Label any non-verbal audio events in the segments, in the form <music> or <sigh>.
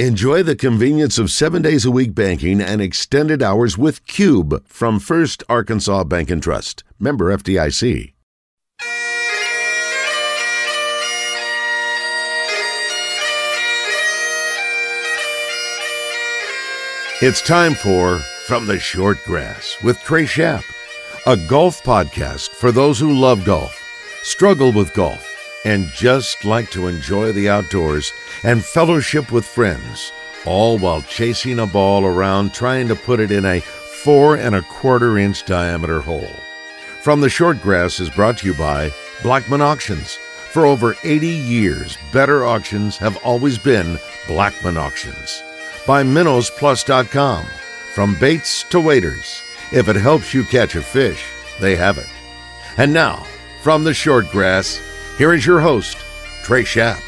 Enjoy the convenience of seven days a week banking and extended hours with Cube from First Arkansas Bank and Trust. Member FDIC. It's time for From the Short Grass with Trey Shapp, a golf podcast for those who love golf, struggle with golf and just like to enjoy the outdoors and fellowship with friends, all while chasing a ball around trying to put it in a four and a quarter inch diameter hole. From the Short Grass is brought to you by Blackman Auctions. For over 80 years, better auctions have always been Blackman Auctions. By MinnowsPlus.com. From baits to waders, if it helps you catch a fish, they have it. And now, from the Short Grass, here is your host, Trey Shapp.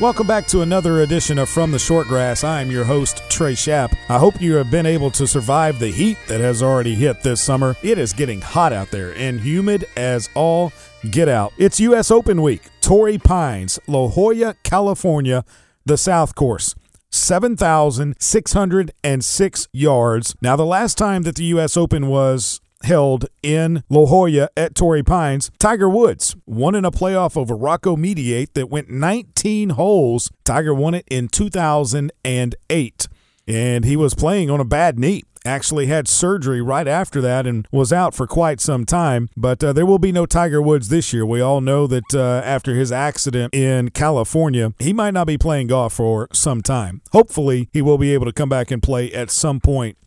Welcome back to another edition of From the Shortgrass. I am your host, Trey Shapp. I hope you have been able to survive the heat that has already hit this summer. It is getting hot out there and humid as all get out. It's U.S. Open week. Torrey Pines, La Jolla, California, the South Course. 7,606 yards. Now, the last time that the U.S. Open was held in La Jolla at Torrey Pines. Tiger Woods won in a playoff over Rocco Mediate that went 19 holes. Tiger won it in 2008, and he was playing on a bad knee actually had surgery right after that and was out for quite some time. But uh, there will be no Tiger Woods this year. We all know that uh, after his accident in California, he might not be playing golf for some time. Hopefully, he will be able to come back and play at some point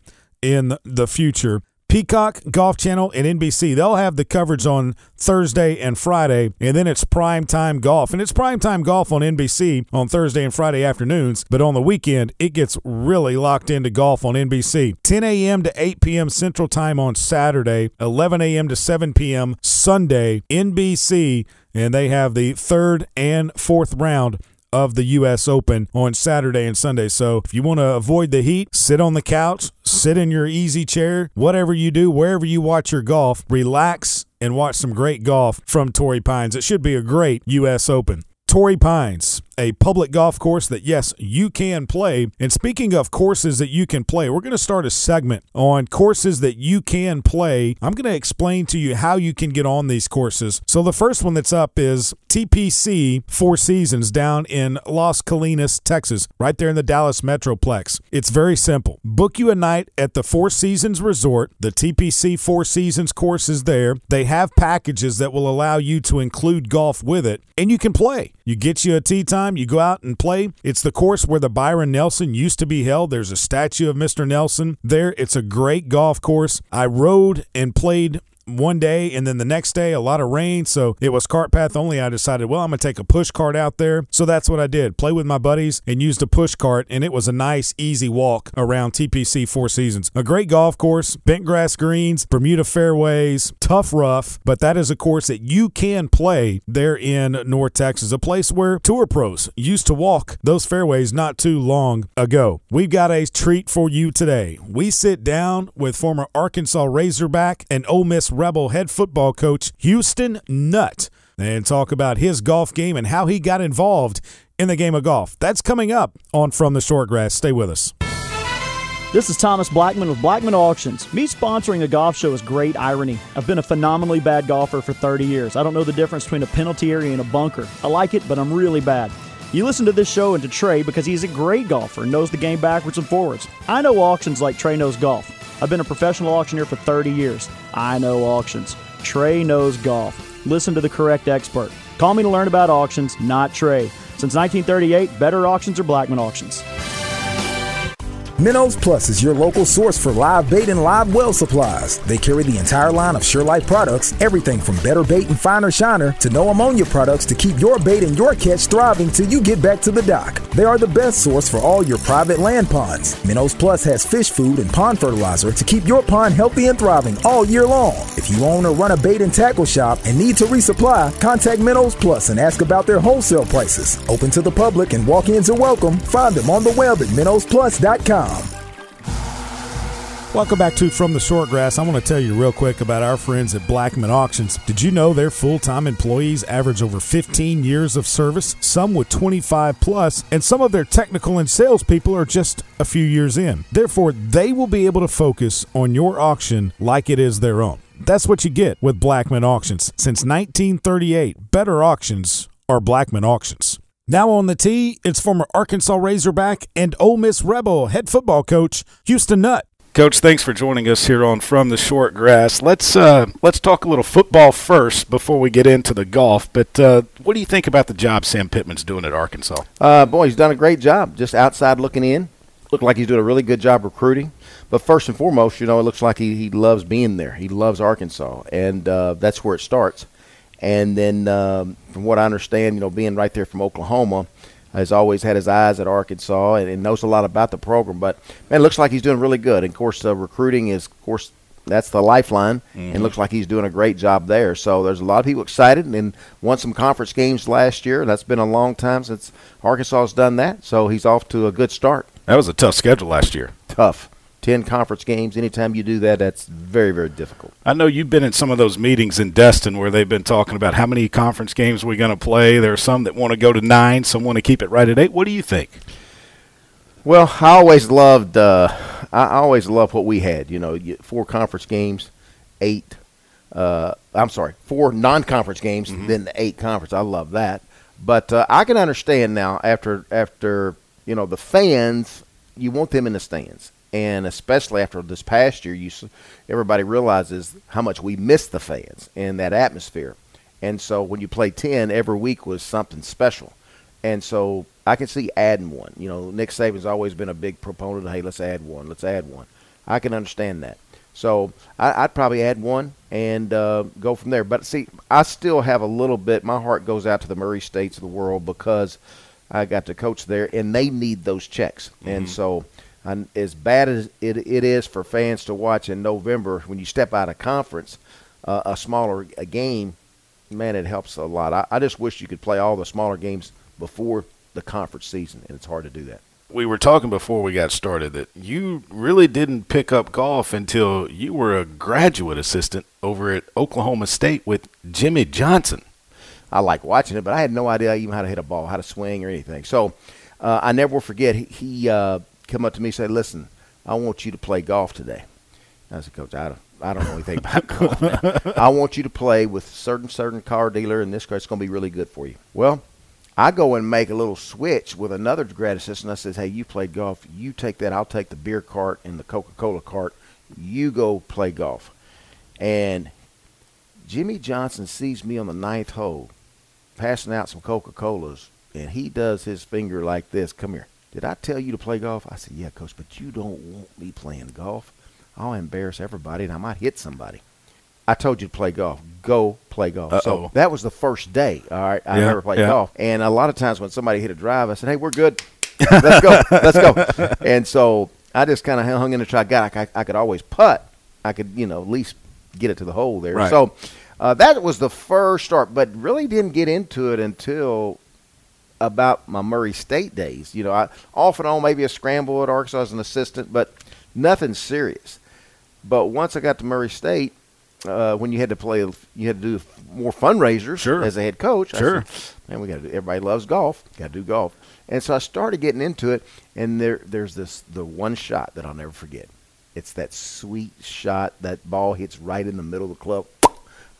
in the future. Peacock, Golf Channel, and NBC, they'll have the coverage on Thursday and Friday, and then it's prime time golf. And it's prime time golf on NBC on Thursday and Friday afternoons, but on the weekend, it gets really locked into golf on NBC. 10 a.m. to 8 p.m. Central Time on Saturday, 11 a.m. to 7 p.m. Sunday, NBC, and they have the third and fourth round of the U.S. Open on Saturday and Sunday. So if you want to avoid the heat, sit on the couch, sit in your easy chair, whatever you do, wherever you watch your golf, relax and watch some great golf from Torrey Pines. It should be a great U.S. Open. Torrey Pines, a public golf course that, yes, you can play. And speaking of courses that you can play, we're going to start a segment on courses that you can play. I'm going to explain to you how you can get on these courses. So, the first one that's up is TPC Four Seasons down in Las Colinas, Texas, right there in the Dallas Metroplex. It's very simple. Book you a night at the Four Seasons Resort. The TPC Four Seasons course is there. They have packages that will allow you to include golf with it, and you can play. You get you a tee time, you go out and play. It's the course where the Byron Nelson used to be held. There's a statue of Mr. Nelson there. It's a great golf course. I rode and played one day and then the next day a lot of rain. So it was cart path only. I decided well i'm gonna take a push cart out there. So that's what i did. Play with my buddies and used a push cart and it was a nice easy walk around tpc four seasons. A great golf course bent grass greens bermuda fairways tough rough but that is a course that you can play there in north texas a place where tour pros used to walk those fairways not too long ago. We've got a treat for you today. We sit down with former arkansas razorback and ole miss Rebel head football coach Houston Nutt and talk about his golf game and how he got involved in the game of golf. That's coming up on From the Shortgrass. Stay with us. This is Thomas Blackman with Blackman Auctions. Me sponsoring a golf show is great irony. I've been a phenomenally bad golfer for 30 years. I don't know the difference between a penalty area and a bunker. I like it, but I'm really bad. You listen to this show and to Trey because he's a great golfer and knows the game backwards and forwards. I know auctions like Trey knows golf. I've been a professional auctioneer for 30 years. I know auctions. Trey knows golf. Listen to the correct expert. Call me to learn about auctions, not Trey. Since 1938, better auctions are Blackman auctions. Minnows Plus is your local source for live bait and live well supplies. They carry the entire line of SureLife products, everything from better bait and finer shiner to no ammonia products to keep your bait and your catch thriving till you get back to the dock. They are the best source for all your private land ponds. Minnows Plus has fish food and pond fertilizer to keep your pond healthy and thriving all year long. If you own or run a bait and tackle shop and need to resupply, contact Minnows Plus and ask about their wholesale prices. Open to the public and walk-ins are welcome. Find them on the web at minnowsplus.com. Welcome back to From the Short Grass. I want to tell you real quick about our friends at Blackman Auctions. Did you know their full time employees average over 15 years of service, some with 25 plus, and some of their technical and sales people are just a few years in? Therefore, they will be able to focus on your auction like it is their own. That's what you get with Blackman Auctions. Since 1938, better auctions are Blackman Auctions. Now on the tee, it's former Arkansas Razorback and Ole Miss Rebel head football coach Houston Nutt. Coach, thanks for joining us here on From the Short Grass. Let's uh, let's talk a little football first before we get into the golf. But uh, what do you think about the job Sam Pittman's doing at Arkansas? Uh, boy, he's done a great job. Just outside looking in, looked like he's doing a really good job recruiting. But first and foremost, you know, it looks like he, he loves being there. He loves Arkansas, and uh, that's where it starts. And then, um, from what I understand, you know, being right there from Oklahoma has always had his eyes at Arkansas and, and, knows a lot about the program. But man, it looks like he's doing really good. And of course, uh, recruiting is, of course, that's the lifeline, mm-hmm. and looks like he's doing a great job there. So there's a lot of people excited and won some conference games last year. That's been a long time since Arkansas has done that. So he's off to a good start. That was a tough schedule last year. Tough. 10 conference games. Anytime you do that, that's very, very difficult. I know you've been in some of those meetings in Destin where they've been talking about how many conference games we're going to play. There are some that want to go to nine, some want to keep it right at eight. What do you think? Well, I always loved, uh, I always loved what we had. You know, four conference games, eight. Uh, I'm sorry, four non-conference games, mm-hmm. then the eight conference. I love that. But uh, I can understand now after after you know the fans, you want them in the stands and especially after this past year, you everybody realizes how much we miss the fans and that atmosphere. And so when you play ten, every week was something special. And so I can see adding one. You know, Nick Saban's always been a big proponent of, hey, let's add one, let's add one. I can understand that. So I, would probably add one and uh, go from there. But see, I still have a little bit. My heart goes out to the Murray States of the world because I got to coach there, and they need those checks. Mm-hmm. And so and as bad as it, it is for fans to watch in November when you step out of conference, uh, a smaller a game, man, it helps a lot. I, I just wish you could play all the smaller games before the conference season, and it's hard to do that. We were talking before we got started that you really didn't pick up golf until you were a graduate assistant over at Oklahoma State with Jimmy Johnson. I like watching it, but I had no idea even how to hit a ball, how to swing, or anything. So uh, I never will forget. He, he uh, come up to me and say, "Listen, I want you to play golf today." I said, "Coach, I don't, I don't know anything about golf. Man. <laughs> I want you to play with certain certain car dealer, and this car it's going to be really good for you." Well, I go and make a little switch with another grad assistant. I says, "Hey, you played golf. You take that. I'll take the beer cart and the Coca-Cola cart. You go play golf." And Jimmy Johnson sees me on the ninth hole, passing out some Coca-Colas, and he does his finger like this. Come here. Did I tell you to play golf? I said, Yeah, coach, but you don't want me playing golf. I'll embarrass everybody and I might hit somebody. I told you to play golf. Go play golf. Uh-oh. So that was the first day. All right, I yeah, never played yeah. golf. And a lot of times when somebody hit a drive, I said, "Hey, we're good. Let's go. <laughs> Let's go." And so I just kind of hung in the try. God, I, I, could always putt. I could, you know, at least get it to the hole there. Right. So uh, that was the first start, but really didn't get into it until about my Murray State days. You know, I off and on maybe a scramble at Arkansas as an assistant, but nothing serious. But once I got to Murray State, uh, when you had to play, you had to do more fundraisers sure. as a head coach. Sure, said, man, we got to. Everybody loves golf. Got to do golf, and so I started getting into it. And there, there's this the one shot that I'll never forget. It's that sweet shot. That ball hits right in the middle of the club.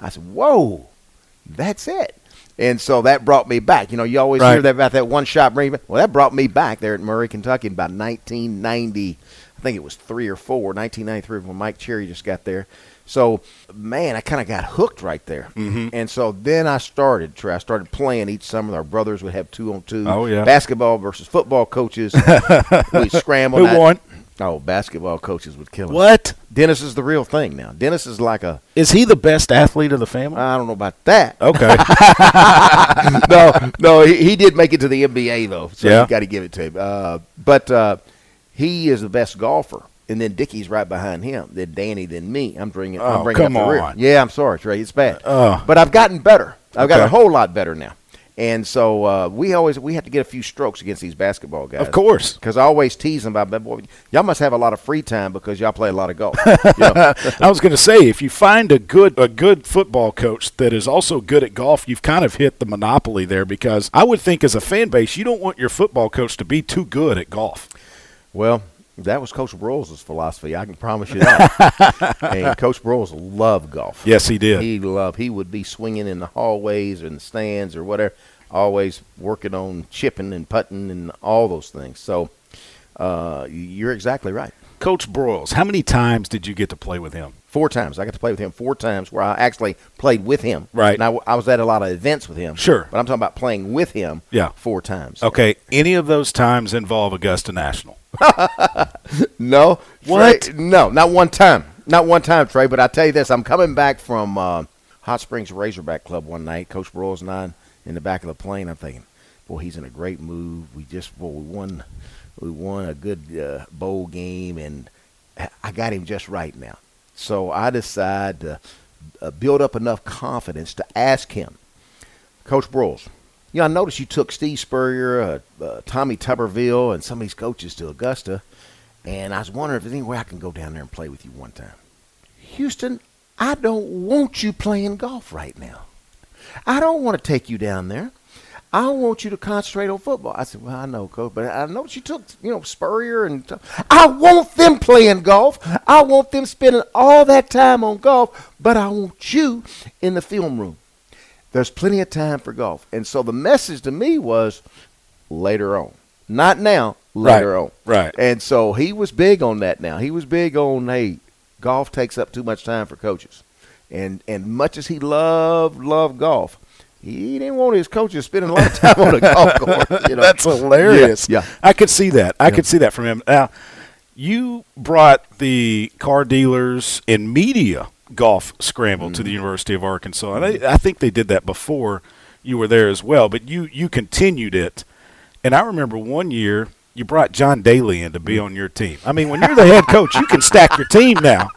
I said, "Whoa, that's it." And so that brought me back. You know, you always right. hear that about that one shot bring. Well, that brought me back there at Murray, Kentucky in about 1990. I think it was three or four, 1993 when Mike Cherry just got there. So, man, I kind of got hooked right there. Mm-hmm. And so then I started. I started playing each summer. Our brothers would have two on two. Oh yeah. Basketball versus football coaches. <laughs> we scrambled. Who won? Oh, basketball coaches would kill him. What? Dennis is the real thing now. Dennis is like a. Is he the best athlete of the family? I don't know about that. Okay. <laughs> no, no, he, he, did make it to the NBA though, so yeah. you got to give it to him. Uh, but uh, he is the best golfer, and then Dickey's right behind him. Then Danny, then me. I'm bringing. Oh, I'm bringing come up the on. rear. Yeah, I'm sorry, Trey. It's bad. Oh. But I've gotten better. I've okay. got a whole lot better now. And so uh, we always we had to get a few strokes against these basketball guys. Of course. because I always tease them about, boy, y'all must have a lot of free time because y'all play a lot of golf. <laughs> I was going to say, if you find a good a good football coach that is also good at golf, you've kind of hit the monopoly there. Because I would think, as a fan base, you don't want your football coach to be too good at golf. Well, that was Coach Broyles' philosophy. I can promise you that. <laughs> and Coach Broyles loved golf. Yes, he did. He loved. He would be swinging in the hallways or in the stands or whatever, always working on chipping and putting and all those things. So uh, you're exactly right. Coach Broyles, how many times did you get to play with him? Four times. I got to play with him four times where I actually played with him. Right. Now, I was at a lot of events with him. Sure. But I'm talking about playing with him Yeah. four times. Okay, any of those times involve Augusta National? <laughs> No. What? Trey, no, not one time. Not one time, Trey. But I tell you this: I'm coming back from uh, Hot Springs Razorback Club one night. Coach Broyles and I in the back of the plane. I'm thinking, boy, he's in a great mood. We just, boy, we won, we won a good uh, bowl game, and I got him just right now. So I decide to uh, build up enough confidence to ask him, Coach Broyles. You know, I noticed you took Steve Spurrier, uh, uh, Tommy Tuberville, and some of these coaches to Augusta, and I was wondering if there's any way I can go down there and play with you one time. Houston, I don't want you playing golf right now. I don't want to take you down there. I want you to concentrate on football. I said, "Well, I know, coach, but I noticed you took, you know, Spurrier and I want them playing golf. I want them spending all that time on golf, but I want you in the film room. There's plenty of time for golf." And so the message to me was later on, not now, later Right, on. right. And so he was big on that. Now he was big on, hey, golf takes up too much time for coaches, and and much as he loved loved golf. He didn't want his coaches spending a lot of time on a <laughs> golf course. You know? That's hilarious. Yeah, yeah. I could see that. I could see that from him. Now, you brought the car dealers and media golf scramble to the University of Arkansas, and I, I think they did that before you were there as well. But you you continued it, and I remember one year you brought John Daly in to be on your team. I mean, when <laughs> you're the head coach, you can stack your team now.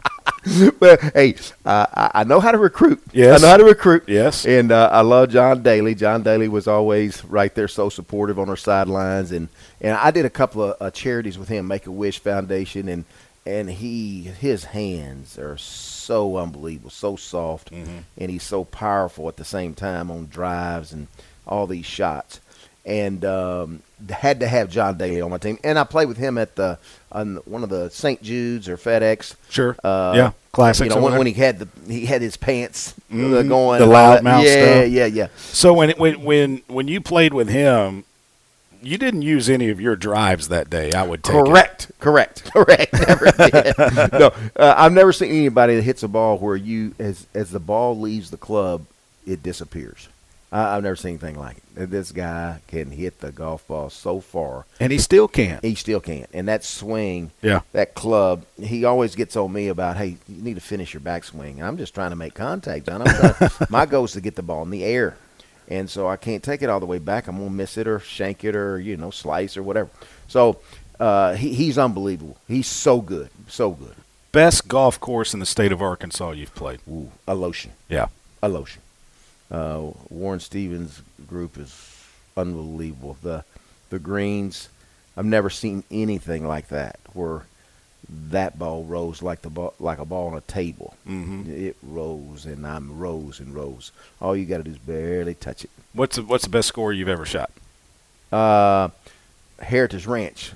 <laughs> but hey, uh, I I know how to recruit. Yes. I know how to recruit. Yes. and uh, I love John Daly. John Daly was always right there, so supportive on our sidelines, and and I did a couple of uh, charities with him, Make a Wish Foundation, and and he his hands are so unbelievable, so soft, and he's so powerful at the same time on drives and all these shots. And um, had to have John Daly on my team, and I played with him at the on one of the St. Jude's or FedEx. Sure. Uh, Yeah. Classics You know, when, when he had the he had his pants Mhm. going, The that. loudmouth yeah, stuff. Yeah, yeah, So when when when when you played with him, you didn't use any of your drives that day. I would take it. Correct, correct, <laughs> correct. Never did. <laughs> no, uh, I've never seen anybody that hits a ball where you, as as the ball leaves the club, it disappears. I, I've never seen anything like it. This guy can hit the golf ball so far, and he still can't. he still can't. And that swing, Yeah. that club, he always gets on me about, hey, you need to finish your backswing. And I'm just trying to make contact. I'm trying, <laughs> my goal is to get the ball in the air. And so I can't take it all the way back. I'm to miss it or shank it or, you know, slice or whatever. So uh, he, he's unbelievable. He's so good. So good. Best golf course in the state of Arkansas you've played. Ooh, Alotian. Yeah. Alotian. Uh, Warren Stephens' group is unbelievable. The the greens, I've never seen anything like that where that ball rose like the ball, like a ball on a table. Mhm. It rose and I'm rose and rose. All you got to do is barely touch it. What's the, what's the best score you've ever shot? Uh, Heritage Ranch,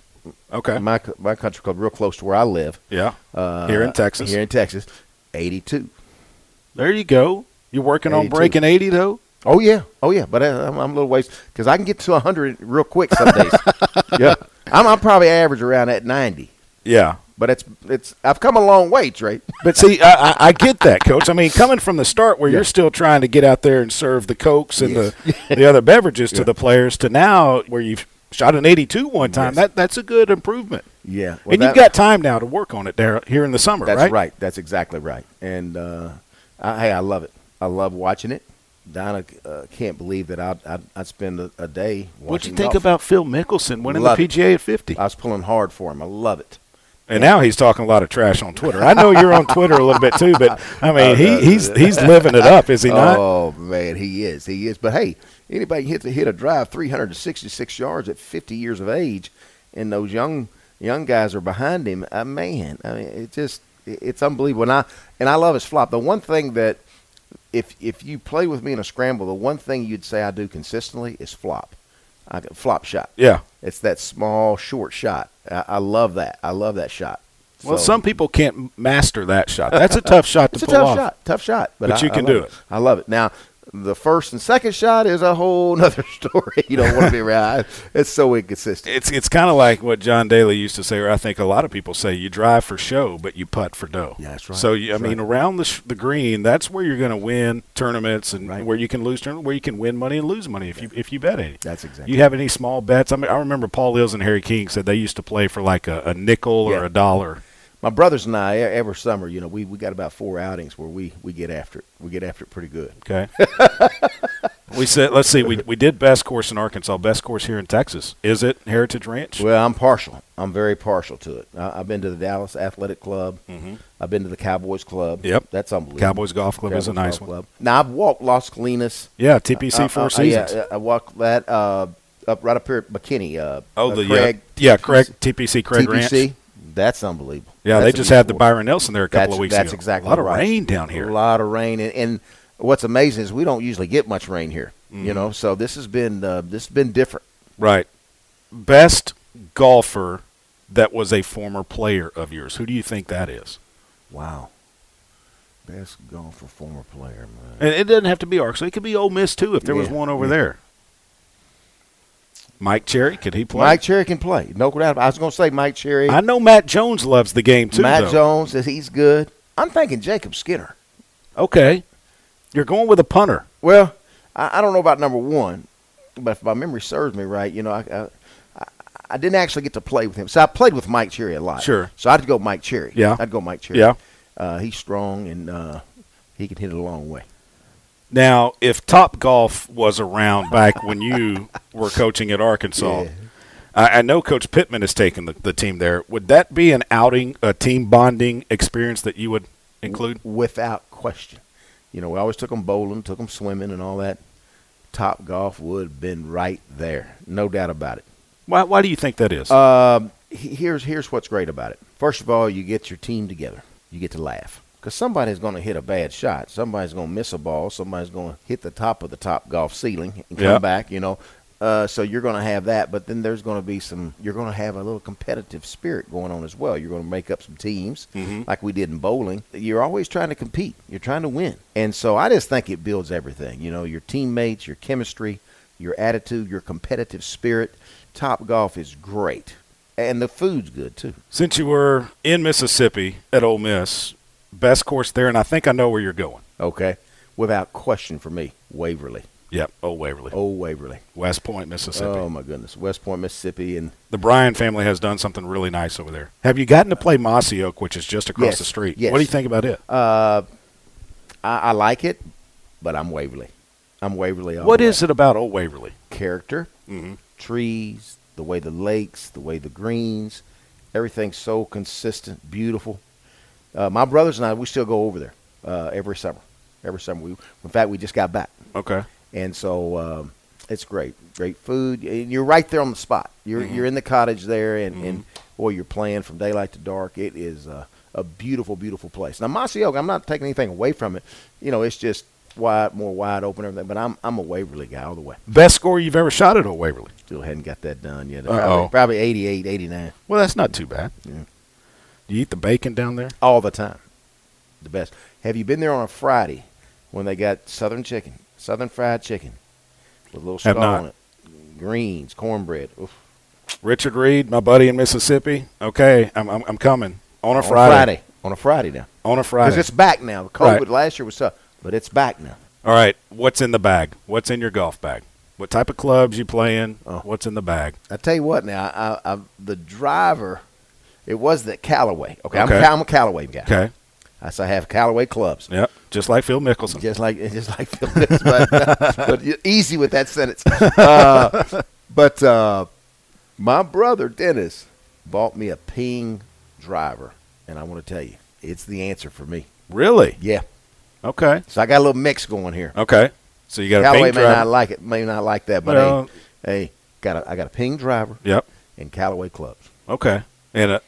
Okay. my my country club, real close to where I live. Yeah. Uh, Here in Texas. Here in Texas, eighty-two. There you go. You're working on breaking 80 though. Oh yeah, oh yeah, but I, I'm, I'm a little ways because I can get to hundred real quick some days. <laughs> yeah, I'm, I'm probably average around at ninety, Yeah. But it's it's I've come a long way, Trey. But see, I, I, get that, Coach. I mean, <laughs> coming from the start where Yeah. you're still trying to get out there and serve the cokes and Yes. the <laughs> the other beverages to Yeah. the players, to now where you've shot an 82 one time. Yes. That that's a good improvement. Yeah, well, and you've got time now to work on it there here in the summer, That's right? right? That's exactly right. And uh, I, hey, I love it. I love watching it. Donna uh, can't believe that I'd, I'd, I'd spend a, a day. What'd you think golf. about Phil Mickelson winning Love the it. PGA at 50? I was pulling hard for him. I love it. And now he's talking a lot of trash on Twitter. I know you're on Twitter a little bit too, but I mean, Oh, he, <laughs> no. he's he's living it up, is he not? Oh man, he is. He is. But hey, anybody hit the hit a drive 366 yards at 50 years of age, and those young young guys are behind him. Uh, man, I mean, it just it's unbelievable. And I and I love his flop. The one thing that if if you play with me in a scramble, the one thing you'd say I do consistently is flop. I can, flop shot. Yeah. It's that small short shot. I, I love that. I love that shot. Well, So- some people can't master that shot. That's a tough shot <laughs> to it's a tough off. shot. Tough shot. But, But I- you can love do it. I love it. Now, the first and second shot is a whole <laughs> other story. You don't want to be around. <laughs> It's so inconsistent. It's it's kind of like what John Daly used to say, or I think a lot of people say: you drive for show, but you putt for dough. Yeah, that's right. So you, I That's mean, right. around the sh- the green, that's where you're going to win tournaments, and Right. where you can lose tournaments, where you can win money and lose money if you if you bet any. That's exactly You have any small bets? I mean, I remember Paul Eells and Harry King said they used to play for like a, a nickel Yeah. or a dollar. My brothers and I every summer, you know, we, we got about four outings where we, we get after it. We get after it pretty good. Okay. <laughs> we said, let's see, we we did best course in Arkansas, best course here in Texas. Is it Heritage Ranch? Well, I'm partial. I'm very partial to it. I, I've been to the Dallas Athletic Club. Mhm. I've been to the Cowboys Club. Yep. That's unbelievable. Cowboys Golf Club is a nice Golf one. Club. Now, I've walked Las Colinas. Yeah, TPC Uh, Four uh, uh, Seasons. Yeah, I walked that uh, up right up here at McKinney. Uh, oh, uh, the Craig, uh, yeah, Craig TPC Craig TPC. Ranch. That's unbelievable. Yeah, That's they just had the. Byron Nelson there a couple That's, of weeks that's ago. That's exactly a lot of right. rain down here. A lot of rain, and, and what's amazing is we don't usually get much rain here. Mm-hmm. You know, so this has been uh, this has been different. Right. Best golfer that was a former player of yours. Who do you think that is? Wow. Best golfer, former player, man. And it doesn't have to be Arkansas. It could be Ole Miss too. If there was one over yeah. there. Mike Cherry, could he play? Mike Cherry can play. No doubt. I was going to say Mike Cherry. I know Matt Jones loves the game too. Matt though. Jones says he's good. I'm thinking Jacob Skinner. Okay, you're going with a punter. Well, I, I don't know about number one, but if my memory serves me right, you know, I, I, I, I didn't actually get to play with him. So I played with Mike Cherry a lot. Sure. So I'd go Mike Cherry. Yeah. I'd go Mike Cherry. Yeah. Uh, he's strong and uh, he can hit it a long way. Now, if Top Golf was around back when you were coaching at Arkansas, Yeah. I, I know Coach Pittman has taken the, the team there. Would that be an outing, a team bonding experience that you would include? Without question. You know, we always took them bowling, took them swimming, and all that. Top golf would have been right there, no doubt about it. Why, why do you think that is? Um, he- here's here's what's great about it. First of all, you get your team together. You get to laugh because somebody's going to hit a bad shot. Somebody's going to miss a ball. Somebody's going to hit the top of the top golf ceiling and come back. You know, uh, so you're going to have that. But then there's going to be some. You're going to have a little competitive spirit going on as well. You're going to make up some teams Mhm. like we did in bowling. You're always trying to compete. You're trying to win. And so I just think it builds everything. You know, your teammates, your chemistry, your attitude, your competitive spirit. Top golf is great. And the food's good too. Since you were in Mississippi at Ole Miss, best course there, and I think I know where you're going. Okay. Without question for me, Waverly. Yep, Old Waverly, Oh, Waverly. West Point, Mississippi. Oh, my goodness. West Point, Mississippi. And the Bryan family has done something really nice over there. Have you gotten to play Mossy Oak, which is just across Yes, the street? yes. What do you think about it? uh, I, I like it, but I'm Waverly. I'm Waverly. All What is it about Old Waverly? Character, Mm-hmm. trees, the way the lakes, the way the greens, everything's so consistent, beautiful. Uh, my brothers and I, we still go over there uh, every summer. Every summer. We, in fact, we just got back. Okay. and so um, it's great, great food. And you're right there on the spot. You're Mm-hmm. you're in the cottage there, and and boy, you're playing from daylight to dark. It is uh, a beautiful, beautiful place. Now, Oak, I'm not taking anything away from it. You know, it's just wide, more wide open, everything. But I'm I'm a Waverly guy all the way. Best score you've ever shot at Old Waverly? Still hadn't got that done yet. Uh-oh. Probably, probably 88, 89 Well, that's not too bad. Yeah. Do you eat the bacon down there? all the time. The best. Have you been there on a Friday when they got Southern chicken, Southern fried chicken, with a little Have not. on it, greens, cornbread? Oof. Richard Reed, my buddy in Mississippi. Okay, I'm I'm, I'm coming on a on Friday. Friday. On a Friday now. On a Friday. Because it's back now. The COVID Right. last year was tough, but it's back now. All right. What's in the bag? What's in your golf bag? What type of clubs you playing? Oh. What's in the bag? I tell you what now, I, I, the driver, it was the Callaway. Okay, Okay. I'm, a- I'm a Callaway guy. Okay. I say I have Callaway clubs. Yep. Just like Phil Mickelson. Just like <laughs> just like Phil Nips, but, <laughs> but easy with that sentence. Uh, but uh, my brother Dennis bought me a Ping driver, and I want to tell you, it's the answer for me. Really? Yeah. Okay. So I got a little mix going here. Okay. So you got a Callaway may driver. not like it, may not like that, but Well- hey, hey, got a, I got a ping driver Yep. and Callaway clubs. Okay. And a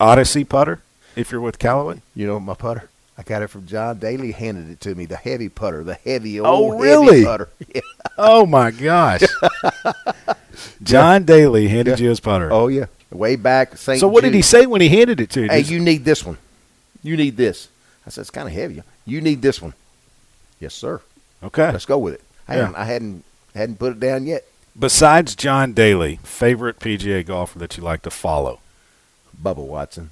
Odyssey putter if you're with Callaway. You know my putter? I got it from John Daly. Handed it to me, the heavy putter, the heavy Oh, old heavy really? putter. <laughs> Yeah. Oh my gosh. <laughs> John Daly handed you his putter. Oh yeah, way back St. so what did he say when he handed it to you? Hey, you need this one. You need this. I said it's kind of heavy. You need this one. Yes, sir. okay. Let's go with it. I Yeah. hadn't, I hadn't hadn't put it down yet. Besides John Daly, favorite PGA golfer that you like to follow? Bubba Watson,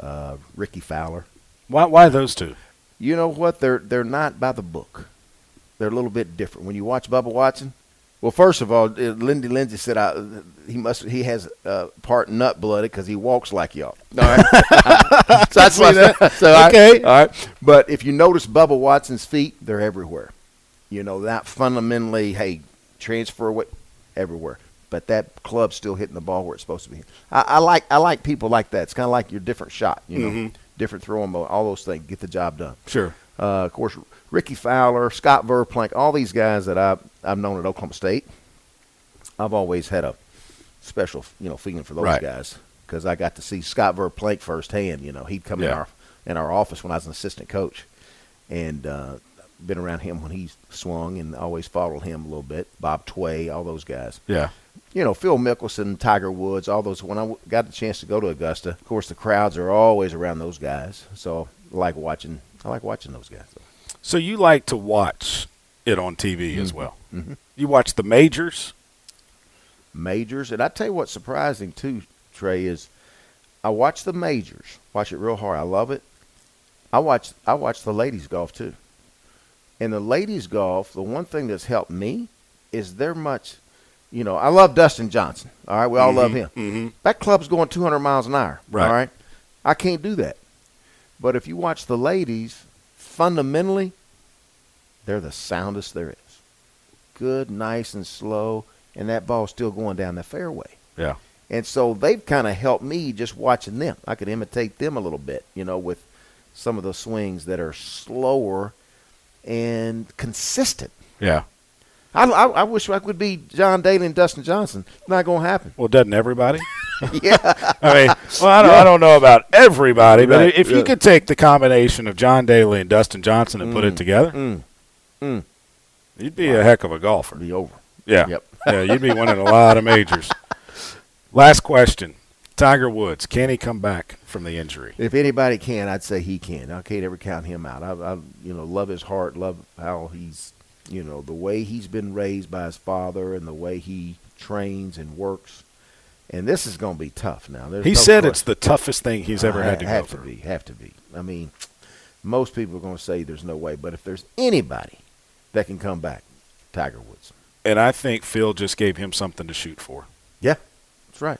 uh, Rickie Fowler. Why? Why those two? You know what? They're they're not by the book. They're a little bit different. When you watch Bubba Watson, well, first of all, uh, Lindy Lindsay said I, he must he has uh, part nut blooded because he walks like y'all. All right, <laughs> so that's why. So I- Okay. all right. But if you notice Bubba Watson's feet, they're everywhere. You know, that fundamentally. Hey, transfer what everywhere. But that club's still hitting the ball where it's supposed to be. I, I like I like people like that. It's kind of like your different shot. You know, Mhm. different throwing mode. All those things get the job done. Sure. Uh, of course, Rickie Fowler, Scott Verplank, all these guys that I've, I've known at Oklahoma State, I've always had a special, you know, feeling for those Right. guys because I got to see Scott Verplank firsthand. You know, he'd come in our in our office when I was an assistant coach, and uh, been around him when he swung and always followed him a little bit. Bob Tway, all those guys. Yeah. You know, Phil Mickelson, Tiger Woods, all those. When I got the chance to go to Augusta, of course, the crowds are always around those guys. So I like watching. I like watching those guys. So you like to watch it on TV as Mhm. well. Mhm. You watch the majors. majors. And I tell you what's surprising too, Trey, is I watch the majors, watch it real hard. I love it. I watch I watch the ladies golf too. And the ladies golf, the one thing that's helped me is they're much you know, I love Dustin Johnson. All right, we all love him. Mm-hmm. That club's going 200 miles an hour. Right. All right. I can't do that. But if you watch the ladies, fundamentally, they're the soundest there is. Good, nice, and slow, and that ball's still going down the fairway. Yeah. And so they've kind of helped me just watching them. I could imitate them a little bit, you know, with some of the swings that are slower and consistent. Yeah. I, I, I wish I could be John Daly and Dustin Johnson. It's Not going to happen. Well, doesn't everybody? <laughs> <laughs> yeah. I mean, well, I don't, I don't know about everybody, but Right, if you could take the combination of John Daly and Dustin Johnson and put it Mm, together, Mm, mm. you'd be a heck of a golfer. Be over. Yeah. Yep. <laughs> yeah, you'd be winning a lot of majors. Last question. Tiger Woods, can he come back from the injury? If anybody can, I'd say he can. I can't ever count him out. I, I, you know, love his heart, love how he's, you know, the way he's been raised by his father and the way he trains and works. And this is going to be tough now. There's He no said question. it's the toughest thing he's ever I had to go have through. to be, have to be. I mean, most people are going to say there's no way, but if there's anybody that can come back, Tiger Woods. And I think Phil just gave him something to shoot for. Yeah, that's right.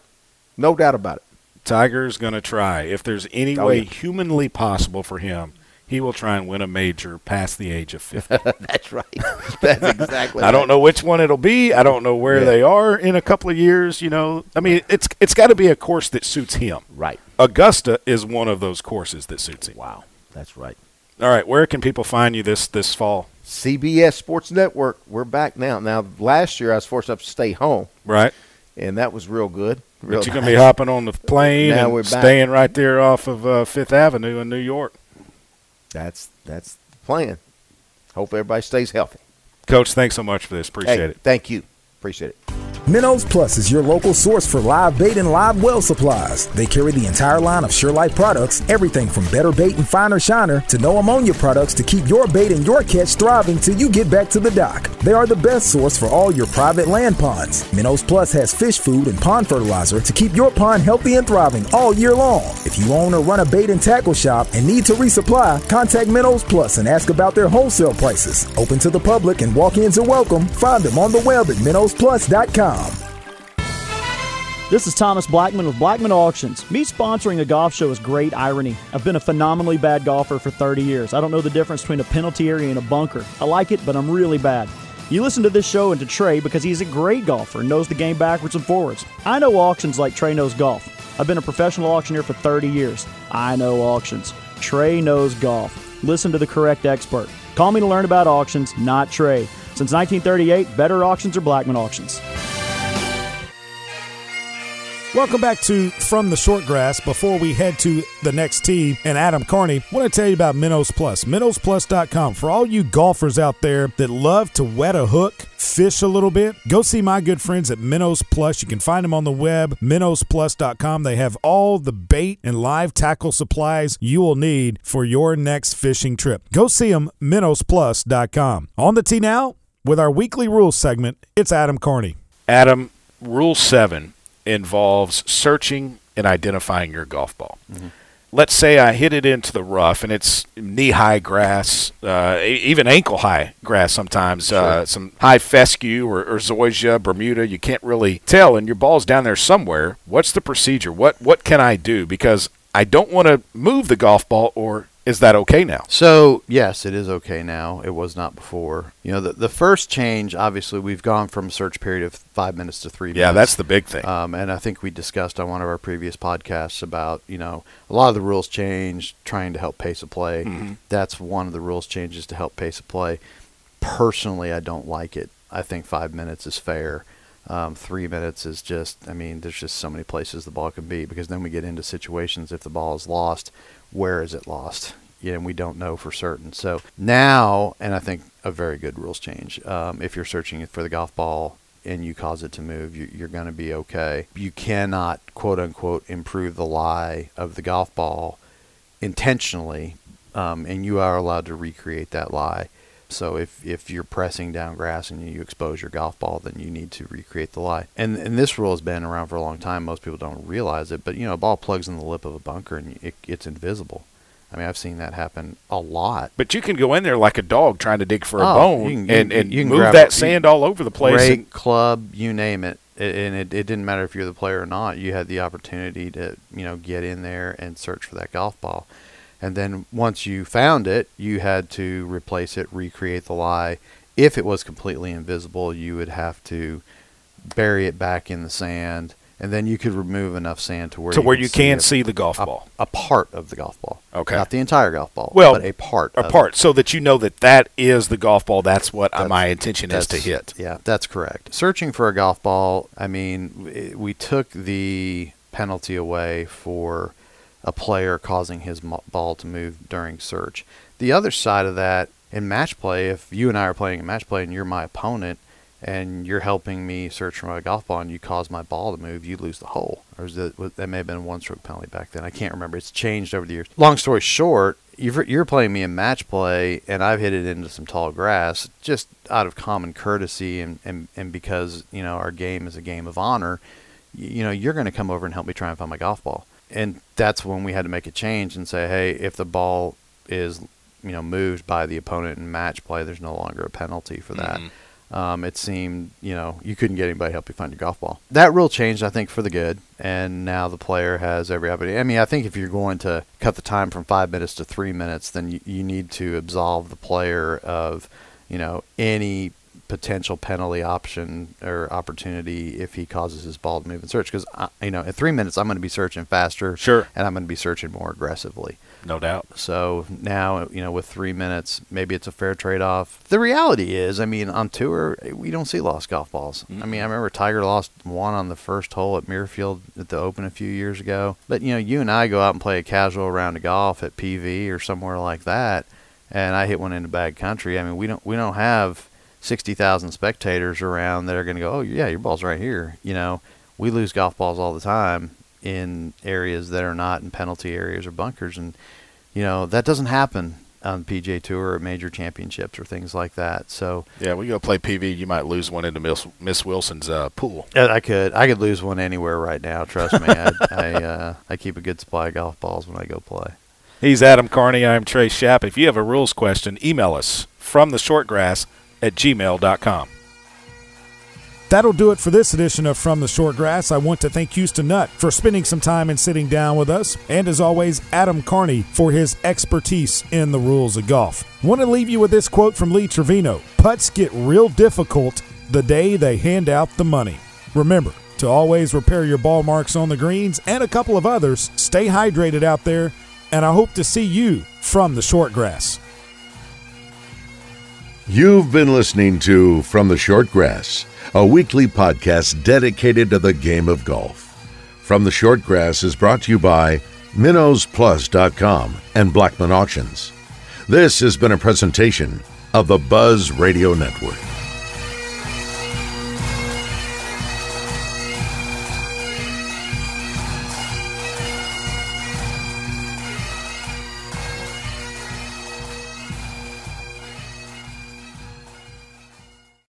No doubt about it. Tiger's going to try. If there's any Oh, way yeah. humanly possible for him, he will try and win a major past the age of <laughs> 50. that's right. That's exactly. I don't know which one it'll be. I don't know where Yeah. they are in a couple of years, you know. I mean, it's it's got to be a course that suits him. Right. Augusta is one of those courses that suits him. Wow. That's right. All right, where can people find you this this fall? CBS Sports Network. We're back now. Now, last year I was forced up to stay home, Right? and that was real good. Real But you're going to be hopping on the plane Now and we're staying right there off of uh, Fifth Avenue in New York. That's that's the plan. Hope everybody stays healthy. Coach, thanks so much for this. Appreciate hey, it. Thank you. Appreciate it. Minnows Plus is your local source for live bait and live well supplies. They carry the entire line of SureLife products, everything from better bait and finer shiner to no ammonia products to keep your bait and your catch thriving till you get back to the dock. They are the best source for all your private land ponds. Minnows Plus has fish food and pond fertilizer to keep your pond healthy and thriving all year long. If you own or run a bait and tackle shop and need to resupply, contact Minnows Plus and ask about their wholesale prices. Open to the public and walk-ins are welcome. Find them on the web at minnowsplus.com. This is Thomas Blackman with Blackman Auctions. Me sponsoring a golf show is great irony. I've been a phenomenally bad golfer for 30 years. I don't know the difference between a penalty area and a bunker. I like it, but I'm really bad. You listen to this show and to Trey because he's a great golfer and knows the game backwards and forwards. I know auctions like Trey knows golf. I've been a professional auctioneer for 30 years. I know auctions. Trey knows golf. Listen to the correct expert. Call me to learn about auctions, not Trey. Since 1938, better auctions are Blackman auctions. Welcome back to From the Short Grass. Before we head to the next tee and Adam Carney, I want to tell you about Minnows Plus. MinnowsPlus.com. For all you golfers out there that love to wet a hook, fish a little bit, go see my good friends at Minnows Plus. You can find them on the web, minnowsplus.com. They have all the bait and live tackle supplies you will need for your next fishing trip. Go see them, minnowsplus.com. On the tee now, with our weekly rules segment, it's Adam Carney. Adam, Rule 7 involves searching and identifying your golf ball. Mm-hmm. Let's say I hit it into the rough and it's knee high grass, uh, even ankle high grass sometimes, uh, sure. uh, some high fescue or, or zoysia, Bermuda. You can't really tell, and your ball's down there somewhere. What's the procedure? What what can I do? Because I don't want to move the golf ball or is that okay now? So yes, it is okay now. It was not before. You know, the the first change, obviously, we've gone from search period of five minutes to three. Yeah, minutes. that's the big thing. Um, and I think we discussed on one of our previous podcasts about you know a lot of the rules change trying to help pace of play. Mm-hmm. That's one of the rules changes to help pace of play. Personally, I don't like it. I think five minutes is fair. Um, three minutes is just, I mean, there's just so many places the ball can be because then we get into situations if the ball is lost where is it lost? Yeah, and we don't know for certain. So now, and I think a very good rules change. Um, if you're searching for the golf ball and you cause it to move, you, you're going to be okay. You cannot, quote unquote, improve the lie of the golf ball intentionally, um, and you are allowed to recreate that lie. So if, if you're pressing down grass and you expose your golf ball, then you need to recreate the lie. And and this rule has been around for a long time. Most people don't realize it, but you know, a ball plugs in the lip of a bunker and it, it's invisible. I mean, I've seen that happen a lot. But you can go in there like a dog trying to dig for a oh, bone can, and, and you move that sand all over the place. Rake, club, you name it. And it, it didn't matter if you're the player or not. You had the opportunity to, you know, get in there and search for that golf ball. And then once you found it, you had to replace it, recreate the lie. If it was completely invisible, you would have to bury it back in the sand, and then you could remove enough sand to where to you where you see can see the golf a, ball, a part of the golf ball. Okay, not the entire golf ball. Well, but a part, a part, it. so that you know that that is the golf ball. That's what that's, my intention is to hit. Yeah, that's correct. Searching for a golf ball. I mean, we took the penalty away for a player causing his ball to move during search. The other side of that in match play, if you and I are playing a match play and you're my opponent and you're helping me search for my golf ball and you cause my ball to move, you lose the hole. Or is that, that may have been a one stroke penalty back then. I can't remember. It's changed over the years. Long story short, you're playing me in match play and I've hit it into some tall grass just out of common courtesy and, and, and because, you know, our game is a game of honor, you know, you're going to come over and help me try and find my golf ball and that's when we had to make a change and say, hey, if the ball is you know moved by the opponent in match play, there's no longer a penalty for that. Mm-hmm. Um, it seemed you know you couldn't get anybody to help you find your golf ball. That rule changed, I think, for the good, and now the player has every opportunity. I mean, I think if you're going to cut the time from five minutes to three minutes, then you, you need to absolve the player of you know any potential penalty option or opportunity if he causes his ball to move and search. Because you know, in three minutes, I'm going to be searching faster, sure, and I'm going to be searching more aggressively. No doubt. So now, you know, with three minutes, maybe it's a fair trade-off. The reality is, I mean, on tour, we don't see lost golf balls. Mm-hmm. I mean, I remember Tiger lost one on the first hole at Muirfield at the Open a few years ago. But you know, you and I go out and play a casual round of golf at PV or somewhere like that, and I hit one into bad country. I mean, we don't we don't have 60,000 spectators around that are going to go, oh, yeah, your ball's right here. You know, we lose golf balls all the time in areas that are not in penalty areas or bunkers. And, you know, that doesn't happen on the PGA Tour or major championships or things like that. So yeah, we go play PV. You might lose one into Miss, Miss Wilson's uh, pool. I could. I could lose one anywhere right now. Trust me. I <laughs> I, uh, I keep a good supply of golf balls when I go play. He's Adam Carney. I'm Trey Shapp. If you have a rules question, email us from the shortgrass at gmail.com. That'll do it for this edition of From the Short Grass. I want to thank Houston Nutt for spending some time and sitting down with us, and as always, Adam Carney for his expertise in the rules of golf. Want to leave you with this quote from Lee Trevino Putts get real difficult the day they hand out the money. Remember to always repair your ball marks on the greens and a couple of others. Stay hydrated out there, and I hope to see you from the short grass. You've been listening to From the Short Grass, a weekly podcast dedicated to the game of golf. From the Short Grass is brought to you by MinnowsPlus.com and Blackman Auctions. This has been a presentation of the Buzz Radio Network.